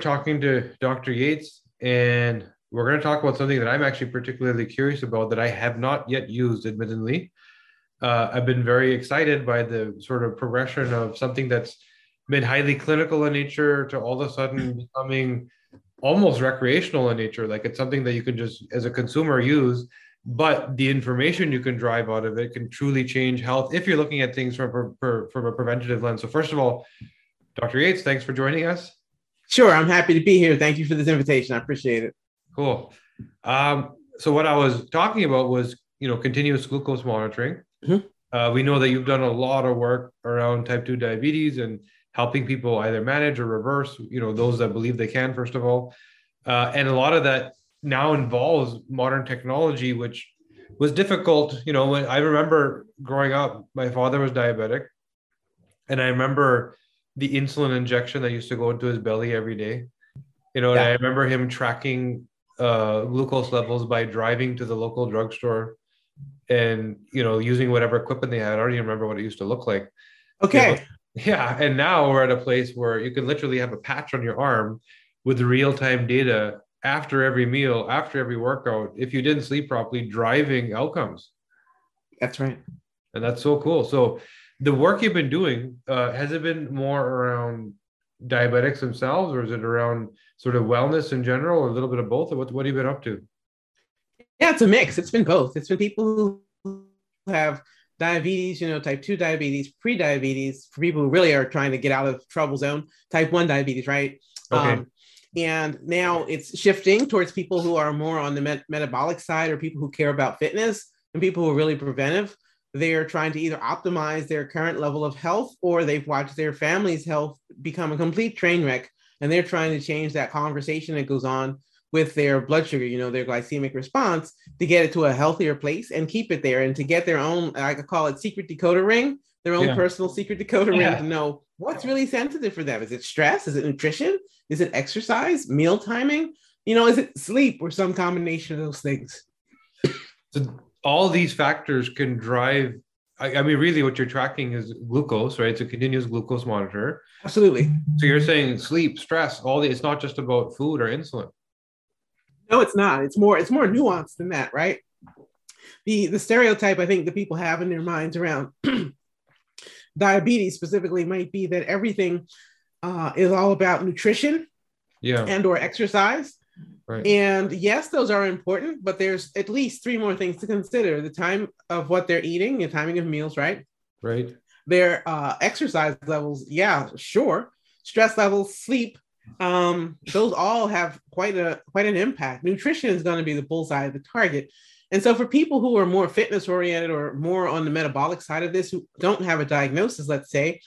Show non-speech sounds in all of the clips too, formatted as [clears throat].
talking to Dr. Yates, and we're going to talk about something that I'm actually particularly curious about that I have not yet used, admittedly. Uh, I've been very excited by the sort of progression of something that's been highly clinical in nature to all of a sudden becoming almost recreational in nature. Like it's something that you can just, as a consumer, use, but the information you can drive out of it can truly change health if you're looking at things from, from a preventative lens. So, first of all, Dr. Yates, thanks for joining us. Sure, I'm happy to be here. Thank you for this invitation. I appreciate it. Cool. Um, so what I was talking about was, you know, continuous glucose monitoring. Mm-hmm. Uh, we know that you've done a lot of work around type two diabetes and helping people either manage or reverse. You know, those that believe they can, first of all, uh, and a lot of that now involves modern technology, which was difficult. You know, when I remember growing up, my father was diabetic, and I remember the insulin injection that used to go into his belly every day. You know, yeah. I remember him tracking uh, glucose levels by driving to the local drugstore and you know using whatever equipment they had. I don't even remember what it used to look like. Okay. You know, yeah, and now we're at a place where you can literally have a patch on your arm with real time data after every meal, after every workout, if you didn't sleep properly, driving outcomes. That's right. And that's so cool. So the work you've been doing uh, has it been more around diabetics themselves or is it around sort of wellness in general or a little bit of both? Or what, what have you been up to? Yeah it's a mix. It's been both. It's been people who have diabetes you know type 2 diabetes pre-diabetes for people who really are trying to get out of trouble zone type 1 diabetes right? Okay. Um, and now it's shifting towards people who are more on the met- metabolic side or people who care about fitness and people who are really preventive they're trying to either optimize their current level of health or they've watched their family's health become a complete train wreck and they're trying to change that conversation that goes on with their blood sugar, you know, their glycemic response to get it to a healthier place and keep it there and to get their own, I could call it secret decoder ring, their own yeah. personal secret decoder yeah. ring to know what's really sensitive for them. Is it stress? Is it nutrition? Is it exercise? Meal timing? You know, is it sleep or some combination of those things? So all these factors can drive I, I, mean really what you're tracking is glucose right? It's a continuous glucose monitor. Absolutely. So you're saying sleep stress all the it's not just about food or insulin. No it's not. It's more it's more nuanced than that right? The the stereotype i think that people have in their minds around [clears throat] diabetes specifically might be that everything uh, is all about nutrition yeah. and or exercise Right. And yes, those are important, but there's at least three more things to consider: the time of what they're eating, the timing of meals, right? Right. Their uh, exercise levels, yeah, sure. Stress levels, sleep, um, those all have quite a quite an impact. Nutrition is going to be the bullseye of the target. And so, for people who are more fitness oriented or more on the metabolic side of this, who don't have a diagnosis, let's say,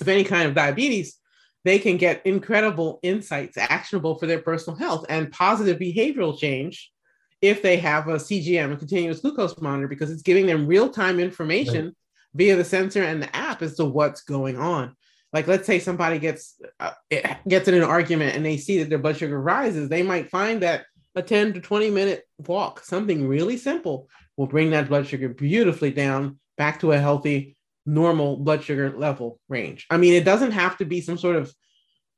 of any kind of diabetes, they can get incredible insights actionable for their personal health and positive behavioral change if they have a CGM, a continuous glucose monitor, because it's giving them real time information right. via the sensor and the app as to what's going on. Like, let's say somebody gets uh, gets in an argument and they see that their blood sugar rises, they might find that a 10 to 20 minute walk, something really simple, will bring that blood sugar beautifully down back to a healthy normal blood sugar level range. I mean, it doesn't have to be some sort of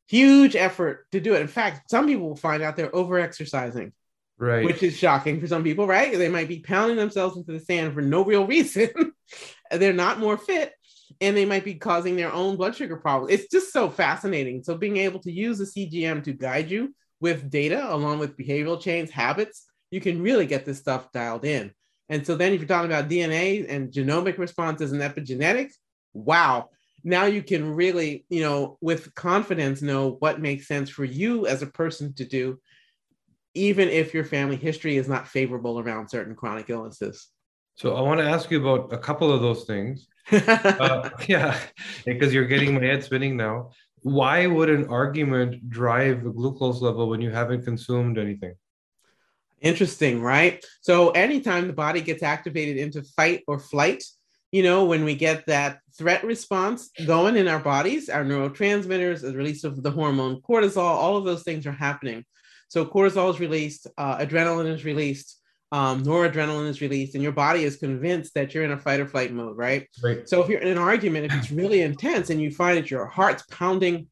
huge effort to do it. In fact, some people will find out they're over exercising, right? Which is shocking for some people, right? They might be pounding themselves into the sand for no real reason. [laughs] they're not more fit and they might be causing their own blood sugar problems. It's just so fascinating. So, being able to use the CGM to guide you with data along with behavioral change habits, you can really get this stuff dialed in. And so then if you're talking about DNA and genomic responses and epigenetics, wow. Now you can really, you know, with confidence know what makes sense for you as a person to do, even if your family history is not favorable around certain chronic illnesses. So I want to ask you about a couple of those things. [laughs] uh, yeah, because you're getting my head spinning now. Why would an argument drive the glucose level when you haven't consumed anything? Interesting, right? So anytime the body gets activated into fight or flight, you know, when we get that threat response going in our bodies, our neurotransmitters, the release of the hormone cortisol, all of those things are happening. So cortisol is released, uh, adrenaline is released, um, noradrenaline is released, and your body is convinced that you're in a fight or flight mode, right? Right. So if you're in an argument, if it's really intense and you find that your heart's pounding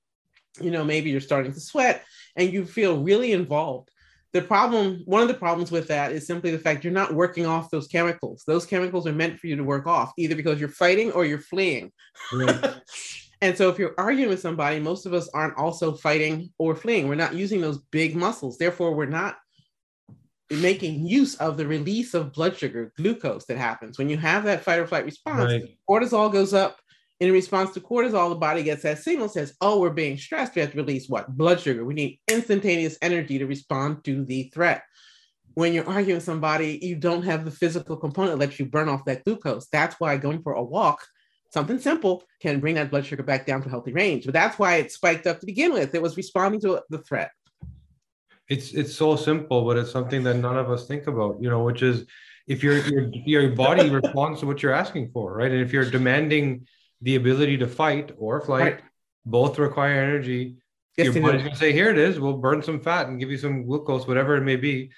you know, maybe you're starting to sweat and you feel really involved. The problem, one of the problems with that is simply the fact you're not working off those chemicals. Those chemicals are meant for you to work off, either because you're fighting or you're fleeing. Right. [laughs] and so if you're arguing with somebody, most of us aren't also fighting or fleeing. We're not using those big muscles. Therefore, we're not making use of the release of blood sugar, glucose that happens when you have that fight or flight response. Right. Cortisol goes up. In response to cortisol, the body gets that signal says, "Oh, we're being stressed. We have to release what blood sugar. We need instantaneous energy to respond to the threat." When you're arguing with somebody, you don't have the physical component that lets you burn off that glucose. That's why going for a walk, something simple, can bring that blood sugar back down to healthy range. But that's why it spiked up to begin with. It was responding to the threat it's it's so simple, but it's something that none of us think about, you know, which is if your your your body [laughs] responds to what you're asking for, right? And if you're demanding the ability to fight or flight, right. both require energy. Yes, your body's gonna say, "Here it is. We'll burn some fat and give you some glucose, whatever it may be."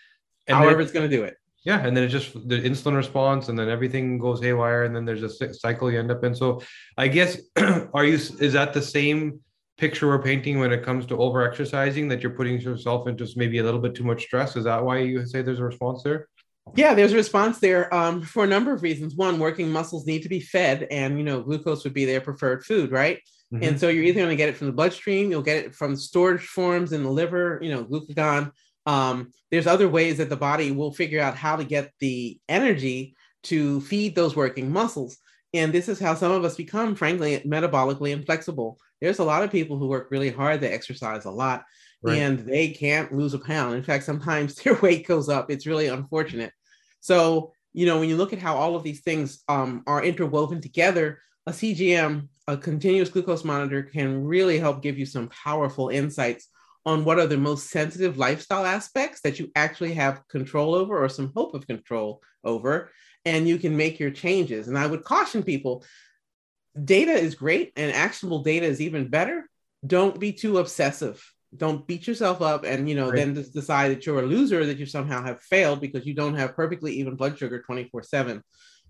And However, it's gonna do it. Yeah, and then it's just the insulin response, and then everything goes haywire, and then there's a cycle you end up in. So, I guess, [clears throat] are you? Is that the same? picture we're painting when it comes to over exercising that you're putting yourself into maybe a little bit too much stress is that why you say there's a response there yeah there's a response there um, for a number of reasons. One working muscles need to be fed and you know glucose would be their preferred food right? Mm-hmm. and so you're either going to get it from the bloodstream you'll get it from storage forms in the liver you know glucagon. Um, there's other ways that the body will figure out how to get the energy to feed those working muscles. And this is how some of us become frankly metabolically inflexible. There's a lot of people who work really hard, they exercise a lot, right. and they can't lose a pound. In fact, sometimes [laughs] their weight goes up. It's really unfortunate. So, you know, when you look at how all of these things um, are interwoven together, a CGM, a continuous glucose monitor, can really help give you some powerful insights on what are the most sensitive lifestyle aspects that you actually have control over or some hope of control over. And you can make your changes. And I would caution people data is great and actionable data is even better. Don't be too obsessive. Don't beat yourself up and you know right. then just decide that you're a loser that you somehow have failed because you don't have perfectly even blood sugar 24/7.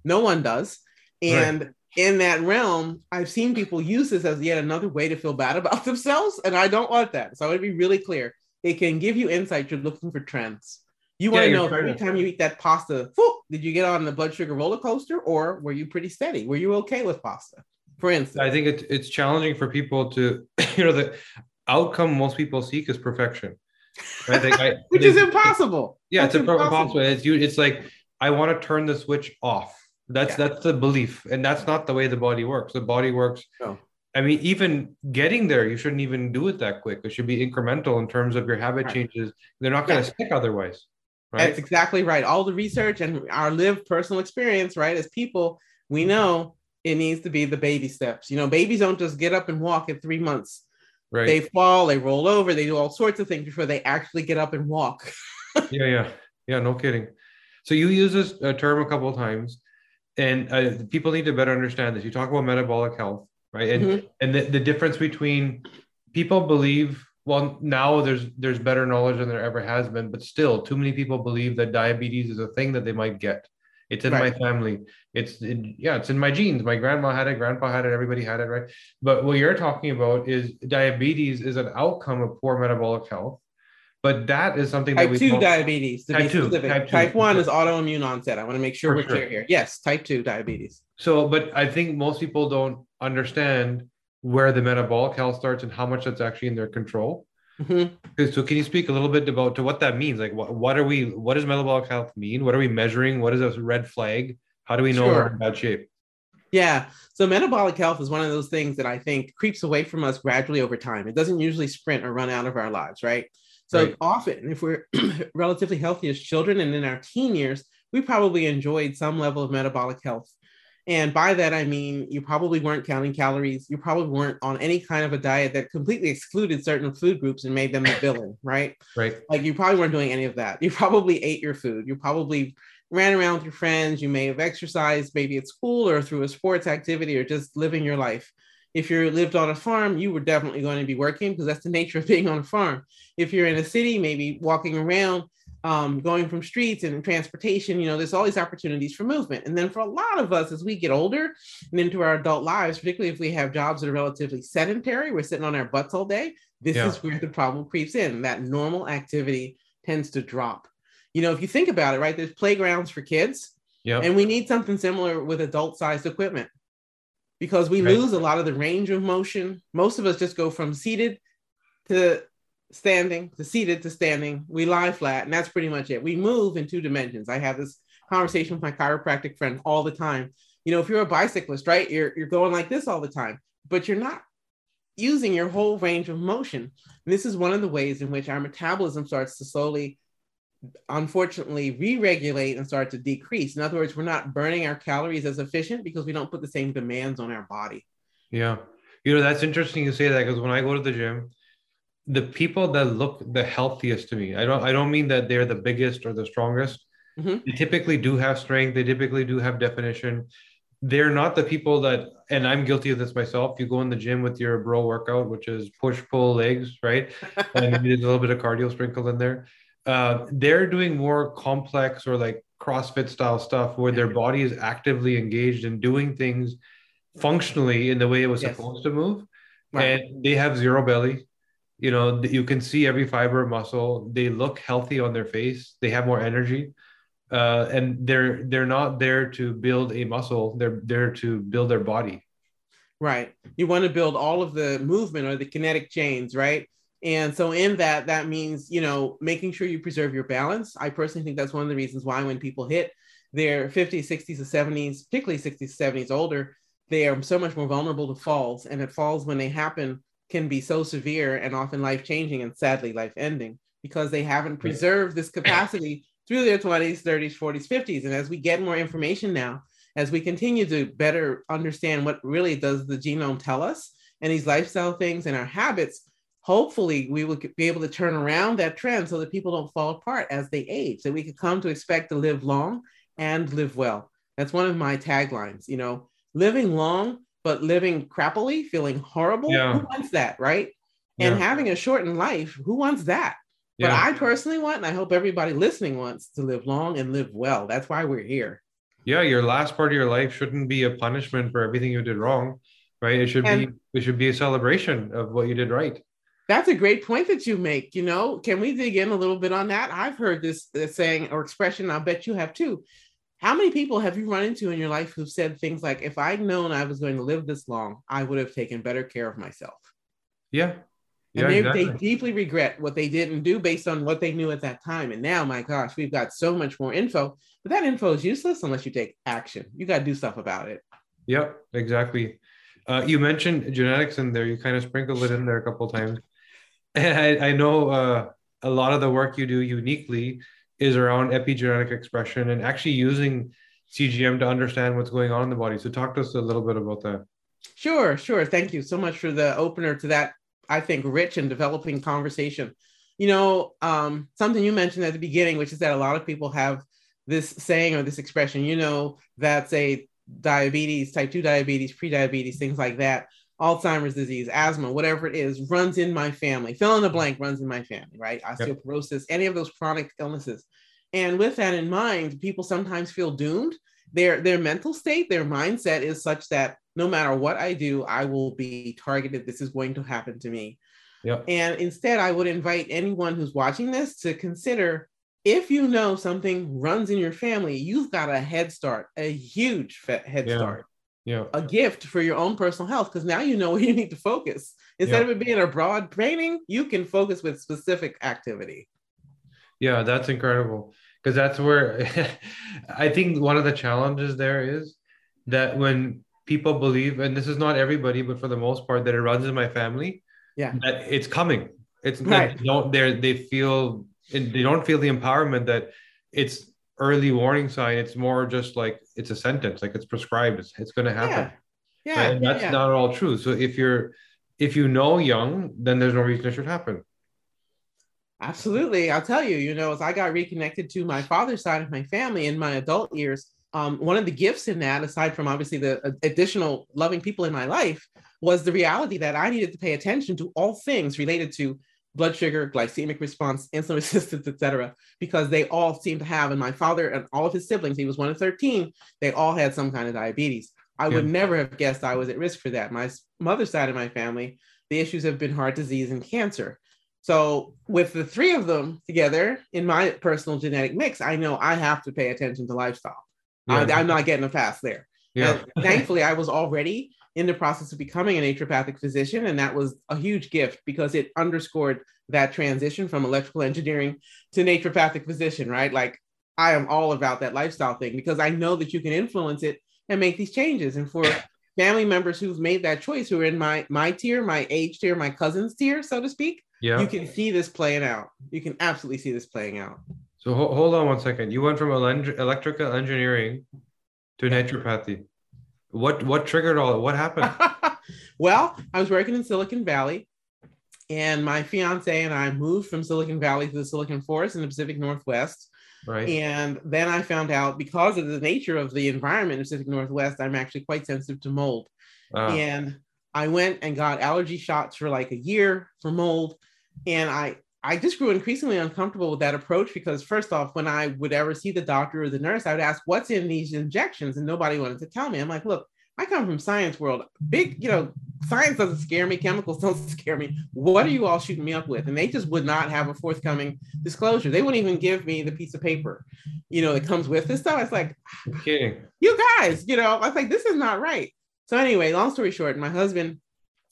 No one does. And right. in that realm, I've seen people use this as yet another way to feel bad [laughs] about themselves and I don't want that. So I want to be really clear. It can give you insight you're looking for trends. You want to know if every time you eat that pasta, whoop, did you get on the blood sugar roller coaster or were you pretty steady? Were you okay with pasta? For instance, I think it's it's challenging for people to, [laughs] you know, the outcome most people seek is perfection. I think [laughs] I, Which is impossible. Yeah, that's it's impossible. impossible. It's you. It's like I want to turn the switch off. That's yeah. that's the belief, and that's not the way the body works. The body works. No. I mean, even getting there, you shouldn't even do it that quick. It should be incremental in terms of your habit right. changes. They're not going to yeah. stick otherwise. Right? That's exactly right. All the research and our lived personal experience, right? As people, we mm-hmm. know it needs to be the baby steps. You know, babies don't just get up and walk at three months. Right. They fall, they roll over, they do all sorts of things before they actually get up and walk. [laughs] yeah, yeah, yeah. No kidding. So you use this uh, term a couple of times, and uh, people need to better understand this. You talk about metabolic health, right? And mm-hmm. and the, the difference between people believe. Well, now there's there's better knowledge than there ever has been, but still, too many people believe that diabetes is a thing that they might get. It's in right. my family. It's in, yeah, it's in my genes. My grandma had it, grandpa had it, everybody had it, right? But what you're talking about is diabetes is an outcome of poor metabolic health. But that is something type that we two call, diabetes to type be specific. Two, type, type one is autoimmune onset. I want to make sure For we're sure. clear here. Yes, type two diabetes. So, but I think most people don't understand where the metabolic health starts and how much that's actually in their control. Mm-hmm. So can you speak a little bit about to what that means? Like what, what are we what does metabolic health mean? What are we measuring? What is a red flag? How do we know sure. we're in bad shape? Yeah. So metabolic health is one of those things that I think creeps away from us gradually over time. It doesn't usually sprint or run out of our lives, right? So right. often, if we're [clears throat] relatively healthy as children and in our teen years, we probably enjoyed some level of metabolic health and by that, I mean, you probably weren't counting calories. You probably weren't on any kind of a diet that completely excluded certain food groups and made them the villain, right? Right. Like you probably weren't doing any of that. You probably ate your food. You probably ran around with your friends. You may have exercised maybe at school or through a sports activity or just living your life. If you lived on a farm, you were definitely going to be working because that's the nature of being on a farm. If you're in a city, maybe walking around, um, going from streets and transportation, you know, there's all these opportunities for movement. And then for a lot of us, as we get older and into our adult lives, particularly if we have jobs that are relatively sedentary, we're sitting on our butts all day, This Yeah. is where the problem creeps in. That normal activity tends to drop. You know, if you think about it, right? There's playgrounds for kids, Yeah. and we need something similar with adult-sized equipment because we Right. lose a lot of the range of motion. Most of us just go from seated to standing to seated to standing. We lie flat, and that's pretty much it. We move in two dimensions. I have this conversation with my chiropractic friend all the time. You know, if you're a bicyclist, right, you're you're going like this all the time, but you're not using your whole range of motion. And this is one of the ways in which our metabolism starts to slowly, unfortunately, re-regulate and start to decrease. In other words, we're not burning our calories as efficient because we don't put the same demands on our body. Yeah. You know, that's interesting you say that because when I go to the gym, the people that look the healthiest to me, I don't I don't mean that they're the biggest or the strongest. Mhm. They typically do have strength, they typically do have definition. They're not the people that and I'm guilty of this myself. You go in the gym with your bro workout, which is push, pull, legs, right? [laughs] and there's a little bit of cardio sprinkled in there. Uh, they're doing more complex or like CrossFit style stuff where their body is actively engaged in doing things functionally in the way it was Yes. supposed to move. Right. And they have zero belly. You know, you can see every fiber muscle. They look healthy on their face. They have more energy. Uh, and they're they're not there to build a muscle. They're there to build their body. Right. You want to build all of the movement or the kinetic chains, right? And so in that, that means, you know, making sure you preserve your balance. I personally think that's one of the reasons why when people hit their 50s, 60s, or 70s, particularly 60s, 70s, older, they are so much more vulnerable to falls. And it falls when they happen can be so severe and often life changing and sadly life ending because they haven't preserved this capacity [clears throat] through their 20s, 30s, 40s, 50s. And as we get more information now, as we continue to better understand what really does the genome tell us and these lifestyle things and our habits, hopefully we will be able to turn around that trend so that people don't fall apart as they age, that we could come to expect to live long and live well. That's one of my taglines, you know, living long, but living crappily, feeling horrible. Yeah. Who wants that, right? And Yeah. having a shortened life, who wants that? But Yeah. I personally want, and I hope everybody listening wants to live long and live well. That's why we're here. yeah your last part of your life shouldn't be a punishment for everything you did wrong right it should And- be it should be a celebration of what you did right That's a great point that you make. You know, can we dig in a little bit on that? I've heard this, this saying or expression. I'll bet you have too. How many people have you run into in your life who've said things like, if I'd known I was going to live this long, I would have taken better care of myself? yeah yeah And they, exactly. they deeply regret what they didn't do based on what they knew at that time. And now, my gosh, we've got so much more info, but that info is useless unless you take action. You got to do stuff about it. Yep, exactly. Uh, you mentioned genetics in there. You kind of sprinkled it in there a couple times. [laughs] And I, I know uh, a lot of the work you do uniquely is around epigenetic expression and actually using CGM to understand what's going on in the body. So talk to us a little bit about that. Sure, sure. Thank you so much for the opener to that, I think, rich and developing conversation. You know, um, something you mentioned at the beginning, which is that a lot of people have this saying or this expression, you know, that's a diabetes, type 2 diabetes, pre-diabetes, things like that, Alzheimer's disease, asthma, whatever it is, runs in my family. Fill in the mm. blank runs in my family, right? Osteoporosis, any of those chronic illnesses. And with that in mind, people sometimes feel doomed. Their their mental state, their mindset is such that no matter what I do, I will be targeted. This is going to happen to me. Yep. And instead, I would invite anyone who's watching this to consider if you know something runs in your family, you've got a head start, a huge head Yeah. start, Yeah. a gift for your own personal health, because now you know where you need to focus. Instead Yeah. of it being a broad training, you can focus with specific activity. Yeah, that's incredible. Because that's where [laughs] I think one of the challenges there is that when people believe, and this is not everybody, but for the most part, that it runs in my family, Yeah. that it's coming. It's Right. they don't they they feel they don't feel the empowerment that it's early warning sign. It's more just like it's a sentence, like it's prescribed. It's, it's going to happen. Yeah. Yeah. And that's yeah. not all true. So if you're if you know young, then there's no reason it should happen. Absolutely. I'll tell you, you know, as I got reconnected to my father's side of my family in my adult years, um, one of the gifts in that, aside from obviously the additional loving people in my life, was the reality that I needed to pay attention to all things related to blood sugar, glycemic response, insulin [laughs] resistance, etc., because they all seem to have, and my father and all of his siblings, he was one of 13, they all had some kind of diabetes. I would never have guessed I was at risk for that. My mother's side of my family, the issues have been heart disease and cancer. So with the three of them together in my personal genetic mix, I know I have to pay attention to lifestyle. Yeah. I, am not getting a pass there. Yeah. thankfully, I was already in the process of becoming a naturopathic physician, and that was a huge gift because it underscored that transition from electrical engineering to naturopathic physician. Right, like I am all about that lifestyle thing because I know that you can influence it and make these changes. And for [coughs] family members who've made that choice, who are in my my tier, my age tier, my cousin's tier, so to speak, yeah. you can see this playing out. You can absolutely see this playing out. So ho- hold on one second. You went from electrical engineering to naturopathy. What what triggered all? What happened? [laughs] well, I was working in Silicon Valley, and my fiance and I moved from Silicon Valley to the Silicon Forest in the Pacific Northwest. Right. And then I found out because of the nature of the environment in the Pacific Northwest, I'm actually quite sensitive to mold. Uh. And I went and got allergy shots for like a year for mold and I I just grew increasingly uncomfortable with that approach because first off, when I would ever see the doctor or the nurse, I would ask, "What's in these injections?" and nobody wanted to tell me. I'm like, "Look, I come from science world. Big, you know, science doesn't scare me. Chemicals [laughs] don't scare me. What are you all shooting me up with?" And they just would not have a forthcoming disclosure. They wouldn't even give me the piece of paper, you know, that comes with this stuff. It's like, kidding. You guys, you know, I was like, this is not right. So anyway, long story short, my husband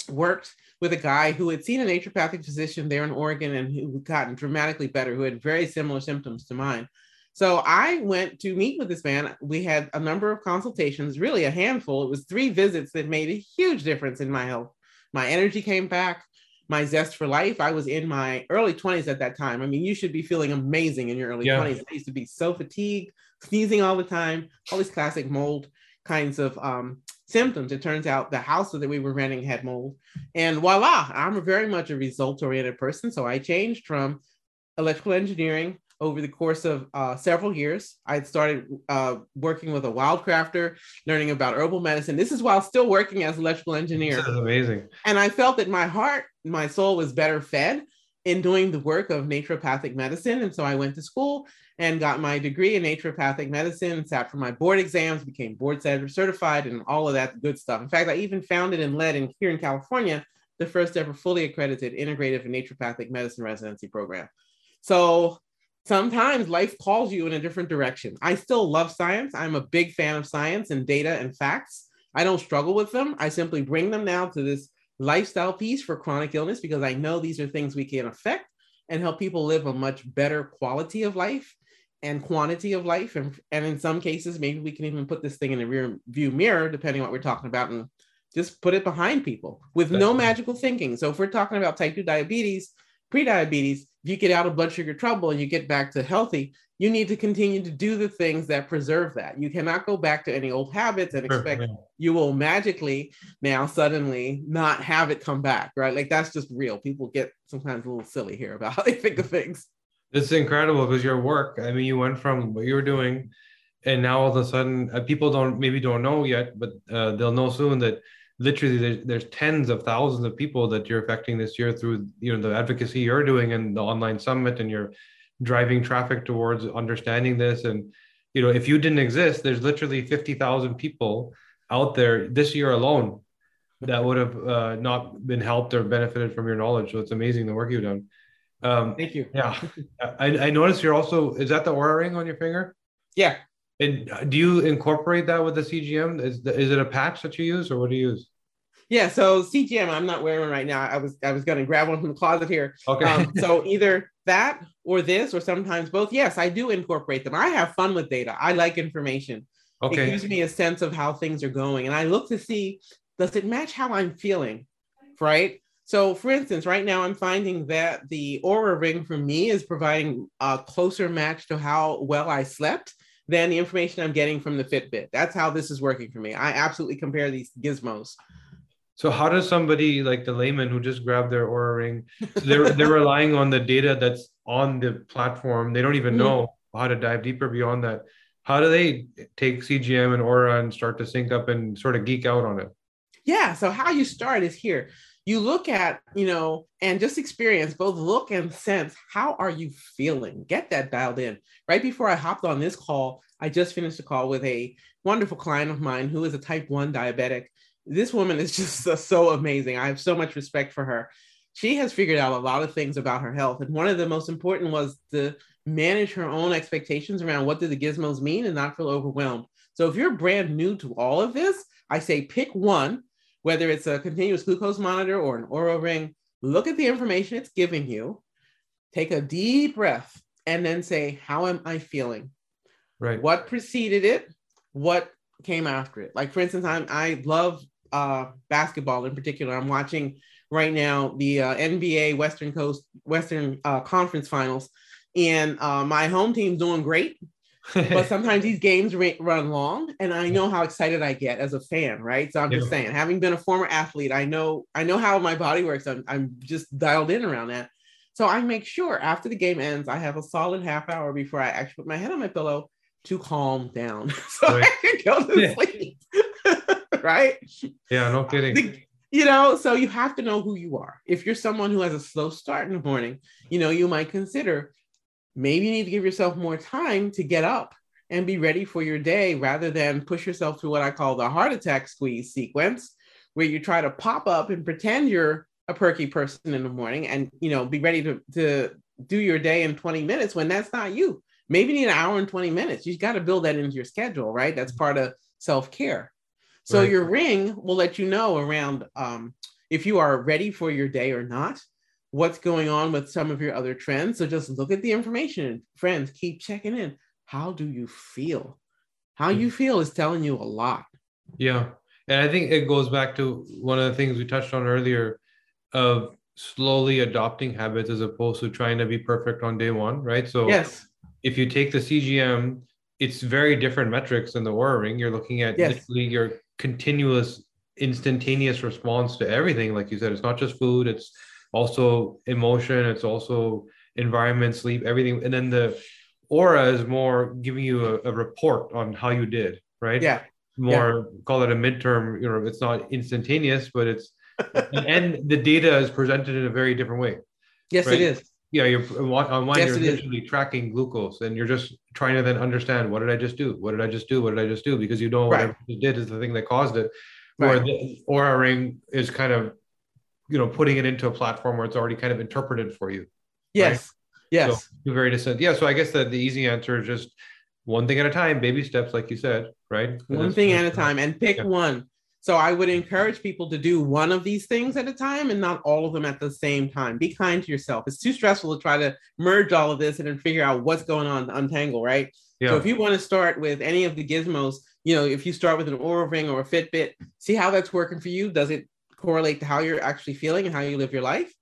worked with a guy who had seen a naturopathic physician there in Oregon and who had gotten dramatically better, who had very similar symptoms to mine. So I went to meet with this man. We had a number of consultations, really a handful. It was three visits that made a huge difference in my health. My energy came back, my zest for life. I was in my early 20s at that time. I mean, you should be feeling amazing in your early yeah. 20s. I used to be so fatigued, sneezing all the time, all these classic mold kinds of um, symptoms. It turns out the house that we were renting had mold. And voila, I'm very much a result oriented person. So I changed from electrical engineering over the course of uh, several years. I started uh, working with a wildcrafter, learning about herbal medicine. This is while still working as electrical engineer. This is amazing. And I felt that my heart, my soul was better fed in doing the work of naturopathic medicine. And so I went to school and got my degree in naturopathic medicine, sat for my board exams, became board certified, and all of that good stuff. In fact, I even founded and led in here in California the first ever fully accredited integrative and naturopathic medicine residency program. So sometimes life calls you in a different direction. I still love science. I'm a big fan of science and data and facts. I don't struggle with them. I simply bring them now to this lifestyle piece for chronic illness because I know these are things we can affect and help people live a much better quality of life and quantity of life. And, and in some cases, maybe we can even put this thing in a rear view mirror, depending on what we're talking about, and just put it behind people with no magical thinking. So if we're talking about type 2 diabetes, pre-diabetes, if you get out of blood sugar trouble and you get back to healthy, you need to continue to do the things that preserve that. You cannot go back to any old habits and expect you will magically now suddenly not have it come back, right? Like that's just real. People get sometimes a little silly here about how they think of things. It's incredible because your work, I mean, you went from what you were doing, and now all of a sudden, uh, people don't maybe don't know yet, but uh, they'll know soon that literally there's, there's tens of thousands of people that you're affecting this year through you know the advocacy you're doing and the online summit, and you're driving traffic towards understanding this. And you know, if you didn't exist, there's literally fifty thousand people out there this year alone that would have uh, not been helped or benefited from your knowledge. So it's amazing the work you've done. Um, Thank you. Yeah, I, I noticed you're also is that the Oura ring on your finger? Yeah. And do you incorporate that with the CGM? Is the, is it a patch that you use, or what do you use? Yeah, so CGM, I'm not wearing one right now. I was I was going to grab one from the closet here. Okay. Um, so [laughs] either that or this, or sometimes both. Yes, I do incorporate them. I have fun with data. I like information. Okay. It gives me a sense of how things are going, and I look to see does it match how I'm feeling, right? So, for instance, right now I'm finding that the Oura Ring for me is providing a closer match to how well I slept than the information I'm getting from the Fitbit. That's how this is working for me. I absolutely compare these gizmos. So, how does somebody like the layman who just grabbed their Oura Ring, they're they're relying on the data that's on the platform. They don't even mm-hmm. know how to dive deeper beyond that. How do they take CGM and Oura and start to sync up and sort of geek out on it? Yeah. So how you start is here you look at, you know, and just experience both look and sense. How are you feeling? Get that dialed in. Right before I hopped on this call, I just finished a call with a wonderful client of mine who is a type 1 diabetic. this woman is [laughs] just so amazing. I have so much respect for her. She has figured out a lot of things about her health. And one of the most important was to manage her own expectations around what do the gizmos mean and not feel overwhelmed. So if you're brand new to all of this, I say pick one, whether it's a continuous glucose monitor or an Oura ring, look at the information it's giving you, take a deep breath, and then say, How am I feeling? Right. What preceded it? What came after it? Like, for instance, I'm, I love uh, basketball in particular. I'm watching right now the uh, NBA Western Coast Western uh, Conference Finals, and uh, my home team's doing great. But [laughs] sometimes these games run long, and I know how excited I get as a fan, right? So I'm just saying, having been a former athlete, I know I know how my body works. I'm, I'm just dialed in around that. So I make sure after the game ends, I have a solid half hour before I actually put my head on my pillow to calm down, [laughs] so right. I can go to yeah. sleep. [laughs] right? Yeah, no kidding. The, you know, so you have to know who you are. If you're someone who has a slow start in the morning, you know, you might consider maybe you need to give yourself more time to get up and be ready for your day rather than push yourself through what I call the heart attack squeeze sequence, where you try to pop up and pretend you're a perky person in the morning and you know be ready to, to do your day in 20 minutes when that's not you. Maybe you need an hour and 20 minutes. You've got to build that into your schedule, right? That's part of self-care. So right. your ring will let you know around um, if you are ready for your day or not, what's going on with some of your other trends. So just look at the information. Friends, keep checking in. How do you feel? How you mm. feel is telling you a lot. Yeah. And I think it goes back to one of the things we touched on earlier of slowly adopting habits as opposed to trying to be perfect on day one, right? So yes. if you take the CGM, it's very different metrics than the Oura Ring. You're looking at yes. literally your continuous instantaneous response to everything like you said it's not just food it's also emotion it's also environment sleep everything. And then the Oura is more giving you a, a report on how you did right? Yeah. More yeah. call it a midterm you know it's not instantaneous but it's [laughs] and the data is presented in a very different way yes right? it is. Yeah you're uh, on one yes, you're literally tracking glucose and you're just trying to then understand what did i just do? What did i just do? What did i just do? Because you know what right. you did is the thing that caused it. Right. or the Oura ring is kind of you know putting it into a platform where it's already kind of interpreted for you yes right? yes so, very distant yeah so i guess that the easy answer is just one thing at a time baby steps like you said right one thing at a time and pick yeah. one so I would encourage people to do one of these things at a time and not all of them at the same time. Be kind to yourself. It's too stressful to try to merge all of this and then figure out what's going on, untangle, right? Yeah. So if you want to start with any of the gizmos, you know, if you start with an Oura Ring or a Fitbit, see how that's working for you. Does it correlate to how you're actually feeling and how you live your life?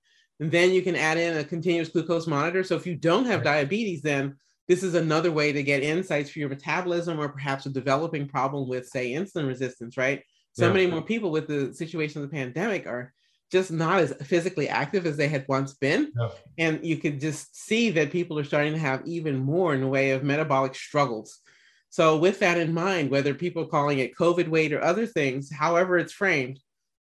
And then you can add in a continuous glucose monitor. So if you don't have diabetes, then this is another way to get insights for your metabolism or perhaps a developing problem with, say, insulin resistance, right? so yeah. many more people with the situation of the pandemic are just not as physically active as they had once been. Yeah. And you could just see that people are starting to have even more in the way of metabolic struggles. So, with that in mind, whether people are calling it COVID weight or other things, however it's framed,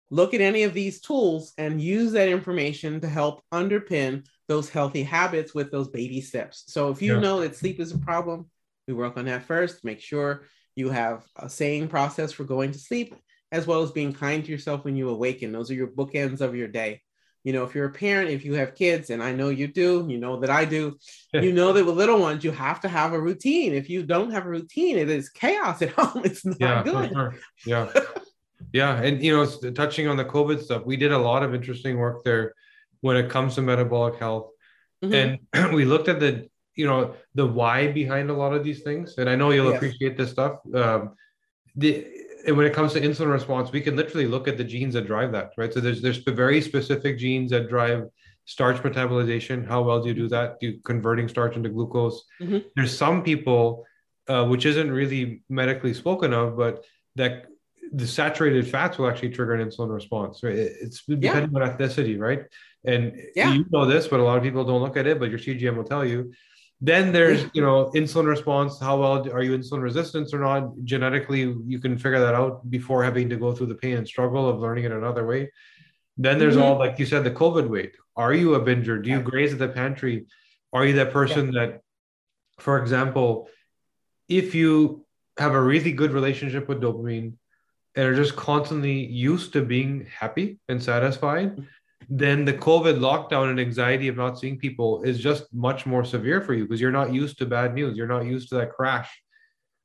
look at any of these tools and use that information to help underpin those healthy habits with those baby steps. So, if you yeah. know that sleep is a problem, we work on that first. Make sure you have a sane process for going to sleep as well as being kind to yourself when you awaken. Those are your bookends of your day. You know, if you're a parent, if you have kids, and I know you do, you know that I do, you know that with little ones, you have to have a routine. If you don't have a routine, it is chaos at [laughs] home. It's not yeah, good. Sure. Yeah. [laughs] yeah. And, you know, touching on the COVID stuff, we did a lot of interesting work there when it comes to metabolic health. Mm-hmm. And [clears throat] we looked at the, you know, the why behind a lot of these things. And I know you'll yes. appreciate this stuff. Um, the and when it comes to insulin response, we can literally look at the genes that drive that, right? So there's there's very specific genes that drive starch metabolization. How well do you do that? Do you converting starch into glucose? Mm-hmm. There's some people, uh, which isn't really medically spoken of, but that the saturated fats will actually trigger an insulin response. Right? It's depending yeah. on ethnicity, right? And yeah. you know this, but a lot of people don't look at it. But your CGM will tell you then there's you know insulin response how well are you insulin resistant or not genetically you can figure that out before having to go through the pain and struggle of learning it another way then there's mm-hmm. all like you said the covid weight are you a binger do you graze at the pantry are you that person yeah. that for example if you have a really good relationship with dopamine and are just constantly used to being happy and satisfied, then the COVID lockdown and anxiety of not seeing people is just much more severe for you because you're not used to bad news. You're not used to that crash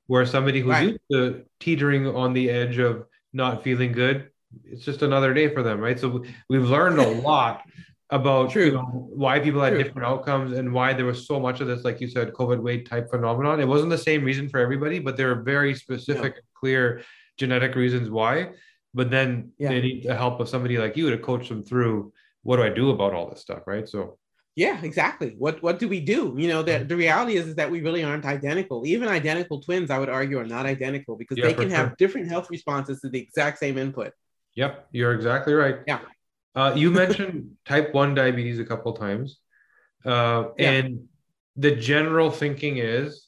where somebody who's right. used to teetering on the edge of not feeling good, it's just another day for them, right? So we've learned a [laughs] lot about you know, why people had True. different outcomes and why there was so much of this, like you said, COVID weight type phenomenon. It wasn't the same reason for everybody, but there are very specific, no. clear genetic reasons why. But then yeah. they need the help of somebody like you to coach them through what do I do about all this stuff, right? So yeah, exactly. What what do we do? You know, the, the reality is, is that we really aren't identical. Even identical twins, I would argue, are not identical because yeah, they can sure. have different health responses to the exact same input. Yep, you're exactly right. Yeah. Uh, you mentioned [laughs] type 1 diabetes a couple times. Uh, yeah. And the general thinking is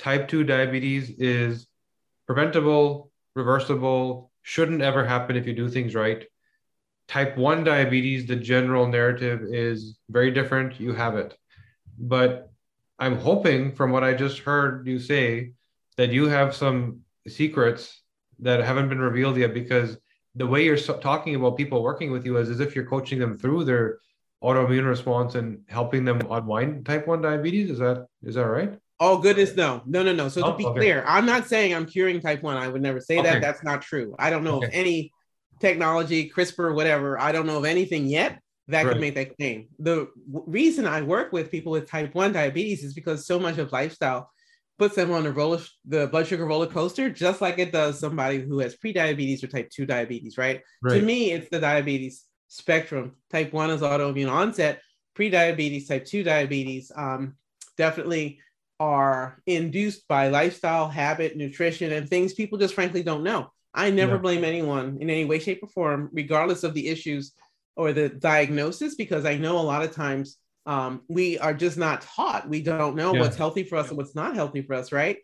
type 2 diabetes is preventable, reversible, shouldn't ever happen if you do things right. Type 1 diabetes, the general narrative is very different. You have it. But I'm hoping from what I just heard you say that you have some secrets that haven't been revealed yet because the way you're talking about people working with you is as if you're coaching them through their autoimmune response and helping them unwind type 1 diabetes is that is that right oh goodness no. No no no. So oh, to be okay. clear i'm not saying i'm curing type 1 i would never say okay. that that's not true. I don't know okay. of any technology CRISPR whatever. I don't know of anything yet that right. could make that claim. The reason i work with people with type 1 diabetes is because so much of lifestyle puts them on the roller the blood sugar roller coaster just like it does somebody who has pre-diabetes or type 2 diabetes right, right. to me it's the diabetes spectrum. Type 1 is autoimmune onset. Pre-diabetes type 2 diabetes um, definitely are induced by lifestyle habit nutrition and things people just frankly don't know i never yeah. blame anyone in any way shape or form regardless of the issues or the diagnosis because i know a lot of times um, we are just not taught. We don't know yeah. what's healthy for us and what's not healthy for us, right?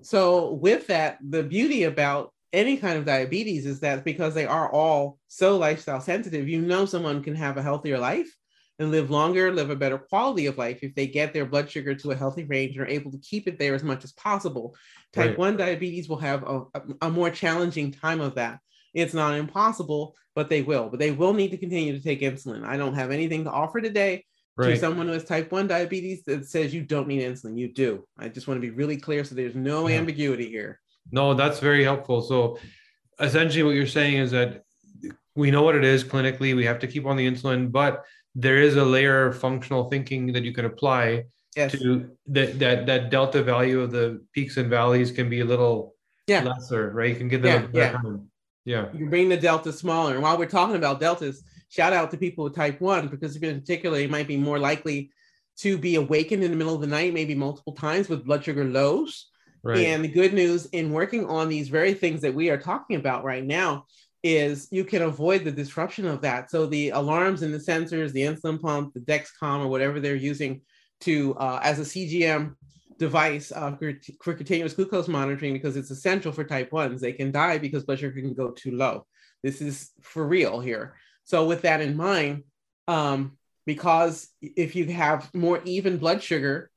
So, with that, the beauty about any kind of diabetes is that because they are all so lifestyle sensitive, you know, someone can have a healthier life and live longer, live a better quality of life if they get their blood sugar to a healthy range and are able to keep it there as much as possible. Type right. 1 diabetes will have a, a, more challenging time of that. It's not impossible, but they will. But they will need to continue to take insulin. I don't have anything to offer today right. to someone who has type 1 diabetes that says you don't need insulin. You do. I just want to be really clear so there's no yeah. ambiguity here. No, that's very helpful. So essentially what you're saying is that we know what it is clinically, we have to keep on the insulin, but there is a layer of functional thinking that you can apply yes. to that that that delta value of the peaks and valleys can be a little yeah. lesser, right? You can get that yeah, yeah. yeah. You can bring the delta smaller. And while we're talking about deltas, shout out to people with type 1 because in particular you might be more likely to be awakened in the middle of the night maybe multiple times with blood sugar lows right. and the good news in working on these very things that we are talking about right now is you can avoid the disruption of that. So the alarms and the sensors the insulin pump the Dexcom or whatever they're using to uh, as a cgm device uh, for, for continuous glucose monitoring because it's essential for type 1s they can die because blood sugar can go too low. This is for real here. So with that in mind, um, because if you have more even blood sugar,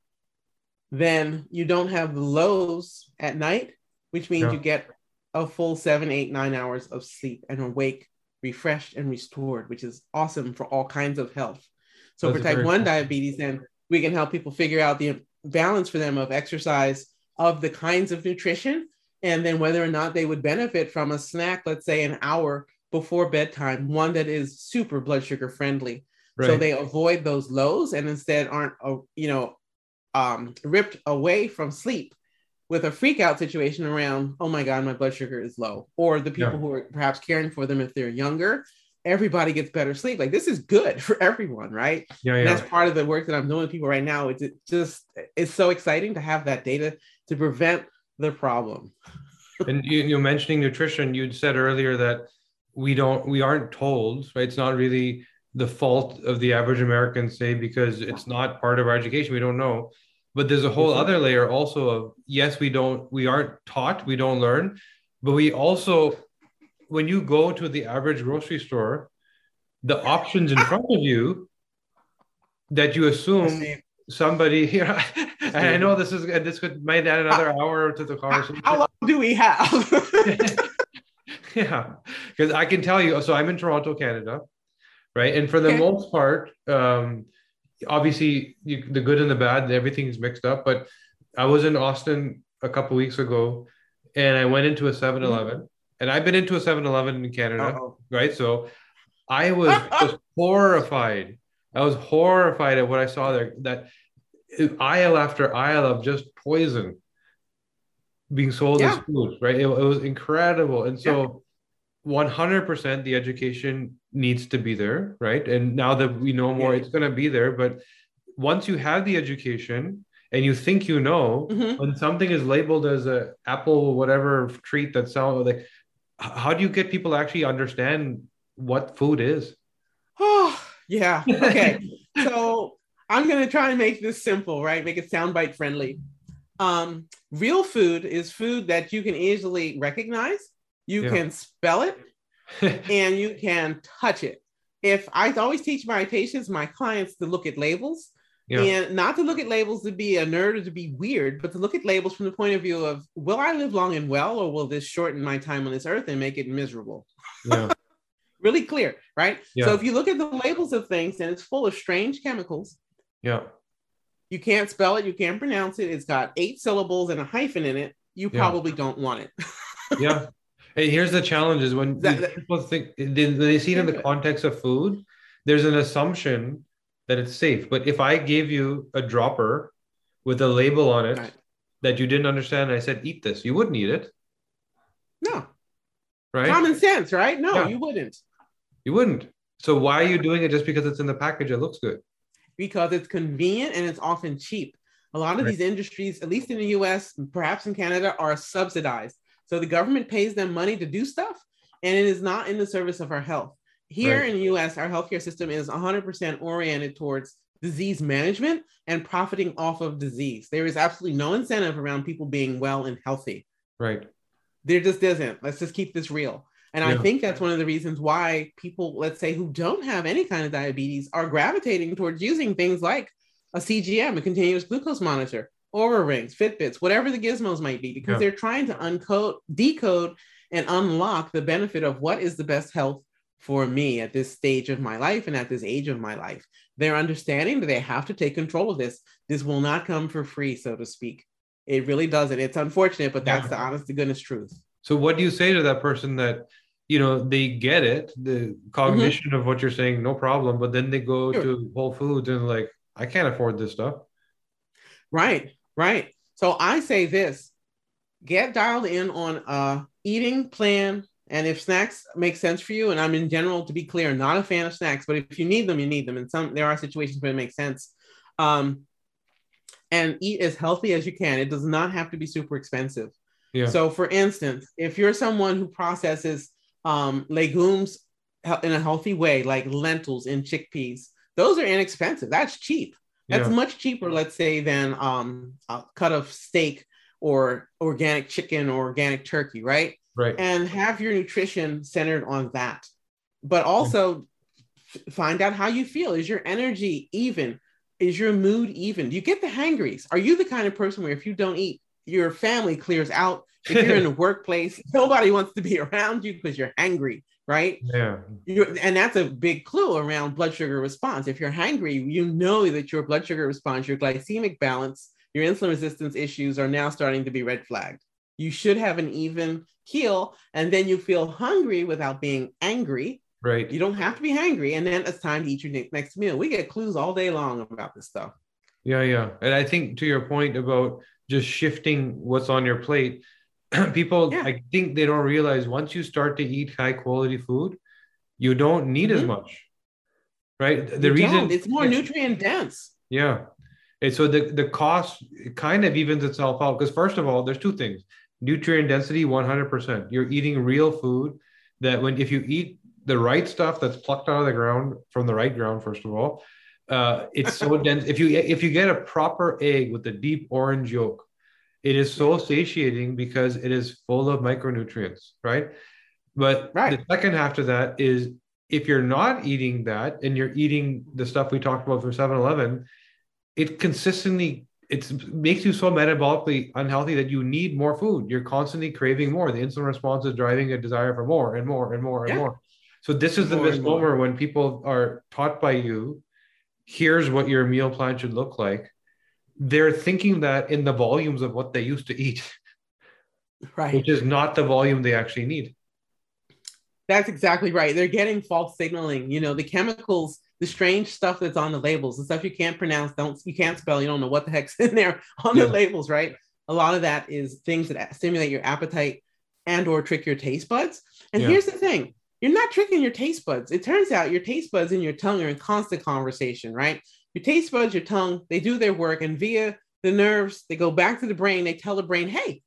then you don't have lows at night, which means yeah. you get a full seven, eight, nine hours of sleep and awake, refreshed and restored, which is awesome for all kinds of health. So for type one diabetes, then we can help people figure out the balance for them of exercise, of the kinds of nutrition, and then whether or not they would benefit from a snack, let's say an hour before bedtime, one that is super blood sugar friendly. Right. So they avoid those lows and instead aren't, uh, you know, um, ripped away from sleep with a freak out situation around, oh my God, my blood sugar is low. Or the people yeah. who are perhaps caring for them if they're younger, everybody gets better sleep. Like this is good [laughs] for everyone, right? Yeah, yeah. And that's part of the work that I'm doing with people right now. It's it just, it's so exciting to have that data to prevent the problem. [laughs] and you, you're mentioning nutrition. You'd said earlier that we don't we aren't told right it's not really the fault of the average american say because it's not part of our education we don't know but there's a whole other layer also of yes we don't we aren't taught we don't learn but we also when you go to the average grocery store the options in front of you that you assume somebody [laughs] here and i know this is this could might add another [laughs] hour to the conversation. How long do we have? [laughs] Yeah, because I can tell you. So I'm in Toronto, Canada, right? And for the most part, um, obviously you, the good and the bad, everything's mixed up. But I was in Austin a couple weeks ago, and I went into a 7-Eleven, and I've been into a 7-Eleven in Canada, Uh-oh. right? So I was [laughs] just horrified. I was horrified at what I saw there. That aisle after aisle of just poison being sold as food, right? It, it was incredible. And so 100% the education needs to be there, right? And now that we know more, Yeah. it's going to be there. But once you have the education and you think you know, Mhm. when something is labeled as a apple whatever treat that sounds like, how do you get people to actually understand what food is? Oh, yeah. Okay. [laughs] so I'm going to try and make this simple, right? Make it soundbite friendly. Um, real food is food that you can easily recognize, you Yeah. can spell it, [laughs] and you can touch it. If I always teach my patients, my clients to look at labels yeah, and not to look at labels to be a nerd or to be weird, but to look at labels from the point of view of will I live long and well, or will this shorten my time on this earth and make it miserable? yeah, [laughs] Really clear, right? Yeah. So if you look at the labels of things and it's full of strange chemicals, yeah, you can't spell it, you can't pronounce it, it's got eight syllables and a hyphen in it, you Yeah. probably don't want it. [laughs] yeah. Hey, here's the challenge: is when That- that- people think they, they see it in the context of food, there's an assumption that it's safe. But if I gave you a dropper with a label on it Right. that you didn't understand, and I said, "Eat this," you wouldn't eat it, No, right? common sense, right? No, Yeah. you wouldn't. You wouldn't. So why are you doing it just because it's in the package? It looks good. because it's convenient and it's often cheap. A lot of Right. these industries, at least in the US, perhaps in Canada, are subsidized. So the government pays them money to do stuff, and it is not in the service of our health. Here Right. in the US, our healthcare system is 100% oriented towards disease management and profiting off of disease. There is absolutely no incentive around people being well and healthy. Right. There just isn't. Let's just keep this real. And I think that's one of the reasons why people, let's say, who don't have any kind of diabetes are gravitating towards using things like a CGM, a continuous glucose monitor, Oura rings, Fitbits, whatever the gizmos might be, because Yeah. they're trying to uncode, decode, and unlock the benefit of what is the best health for me at this stage of my life and at this age of my life. They're understanding that they have to take control of this. This will not come for free, so to speak. It really doesn't. It's unfortunate, but that's Yeah. the honest to goodness truth. So what do you say to that person that you know they get it, the cognition of what you're saying, no problem, but then they go Sure. to Whole Foods and like, I can't afford this stuff. Right, right. So I say this get dialed in on a eating plan. And if snacks make sense for you, and I'm in general, to be clear, not a fan of snacks, but if you need them, you need them. And some there are situations where it makes sense. Um, and eat as healthy as you can. It does not have to be super expensive. Yeah. So, for instance, if you're someone who processes um, legumes in a healthy way, like lentils and chickpeas, those are inexpensive. That's cheap. That's Yeah. much cheaper, let's say, than um, a cut of steak or organic chicken or organic turkey, right? Right. And have your nutrition centered on that. But also find out how you feel. Is your energy even? Is your mood even? Do you get the hangries? Are you the kind of person where if you don't eat, your family clears out? If you're in [laughs] the workplace, nobody wants to be [laughs] around you because you're hangry, right? Yeah. You're, and that's a big clue around blood sugar response. If you're hungry, you know that your blood sugar response, your glycemic balance, your insulin resistance issues are now starting to be red flagged. You should have an even keel, and then you feel hungry without being angry. Right. You don't have to be hungry, and then it's time to eat your ne- next meal. We get clues all day long about this stuff. Yeah, yeah. And I think to your point about just shifting what's on your plate, [clears throat] people Yeah. I think they don't realize once you start to eat high quality food, you don't need as Mhm. much. Right? The You reason don't. it's more nutrient dense. Yeah. And so the, the cost kind of evens itself out because first of all, there's two things. Nutrient density, 100%. You're eating real food that when if you eat the right stuff that's plucked out of the ground from the right ground, first of all, uh, it's so [laughs] dense. If you if you get a proper egg with a deep orange yolk, it is so satiating because it is full of micronutrients, right? But Right. the second half to that is if you're not eating that and you're eating the stuff we talked about from 7-Eleven, it consistently it makes you so metabolically unhealthy that you need more food. You're constantly craving more. The insulin response is driving a desire for more and more and more and yeah. more. So this is more the misnomer when people are taught by you, here's what your meal plan should look like. They're thinking that in the volumes of what they used to eat. Right. Which is not the volume they actually need. That's exactly right. They're getting false signaling. You know, the chemicals the strange stuff that's on the labels, the stuff you can't pronounce, don't you can't spell, you don't know what the heck's [laughs] in there on yeah. the labels, right? A lot of that is things that stimulate your appetite and or trick your taste buds. And yeah. here's the thing, you're not tricking your taste buds. It turns out your taste buds and your tongue are in constant conversation, right? Your taste buds, your tongue, they do their work and via the nerves, they go back to the brain, they tell the brain, "Hey,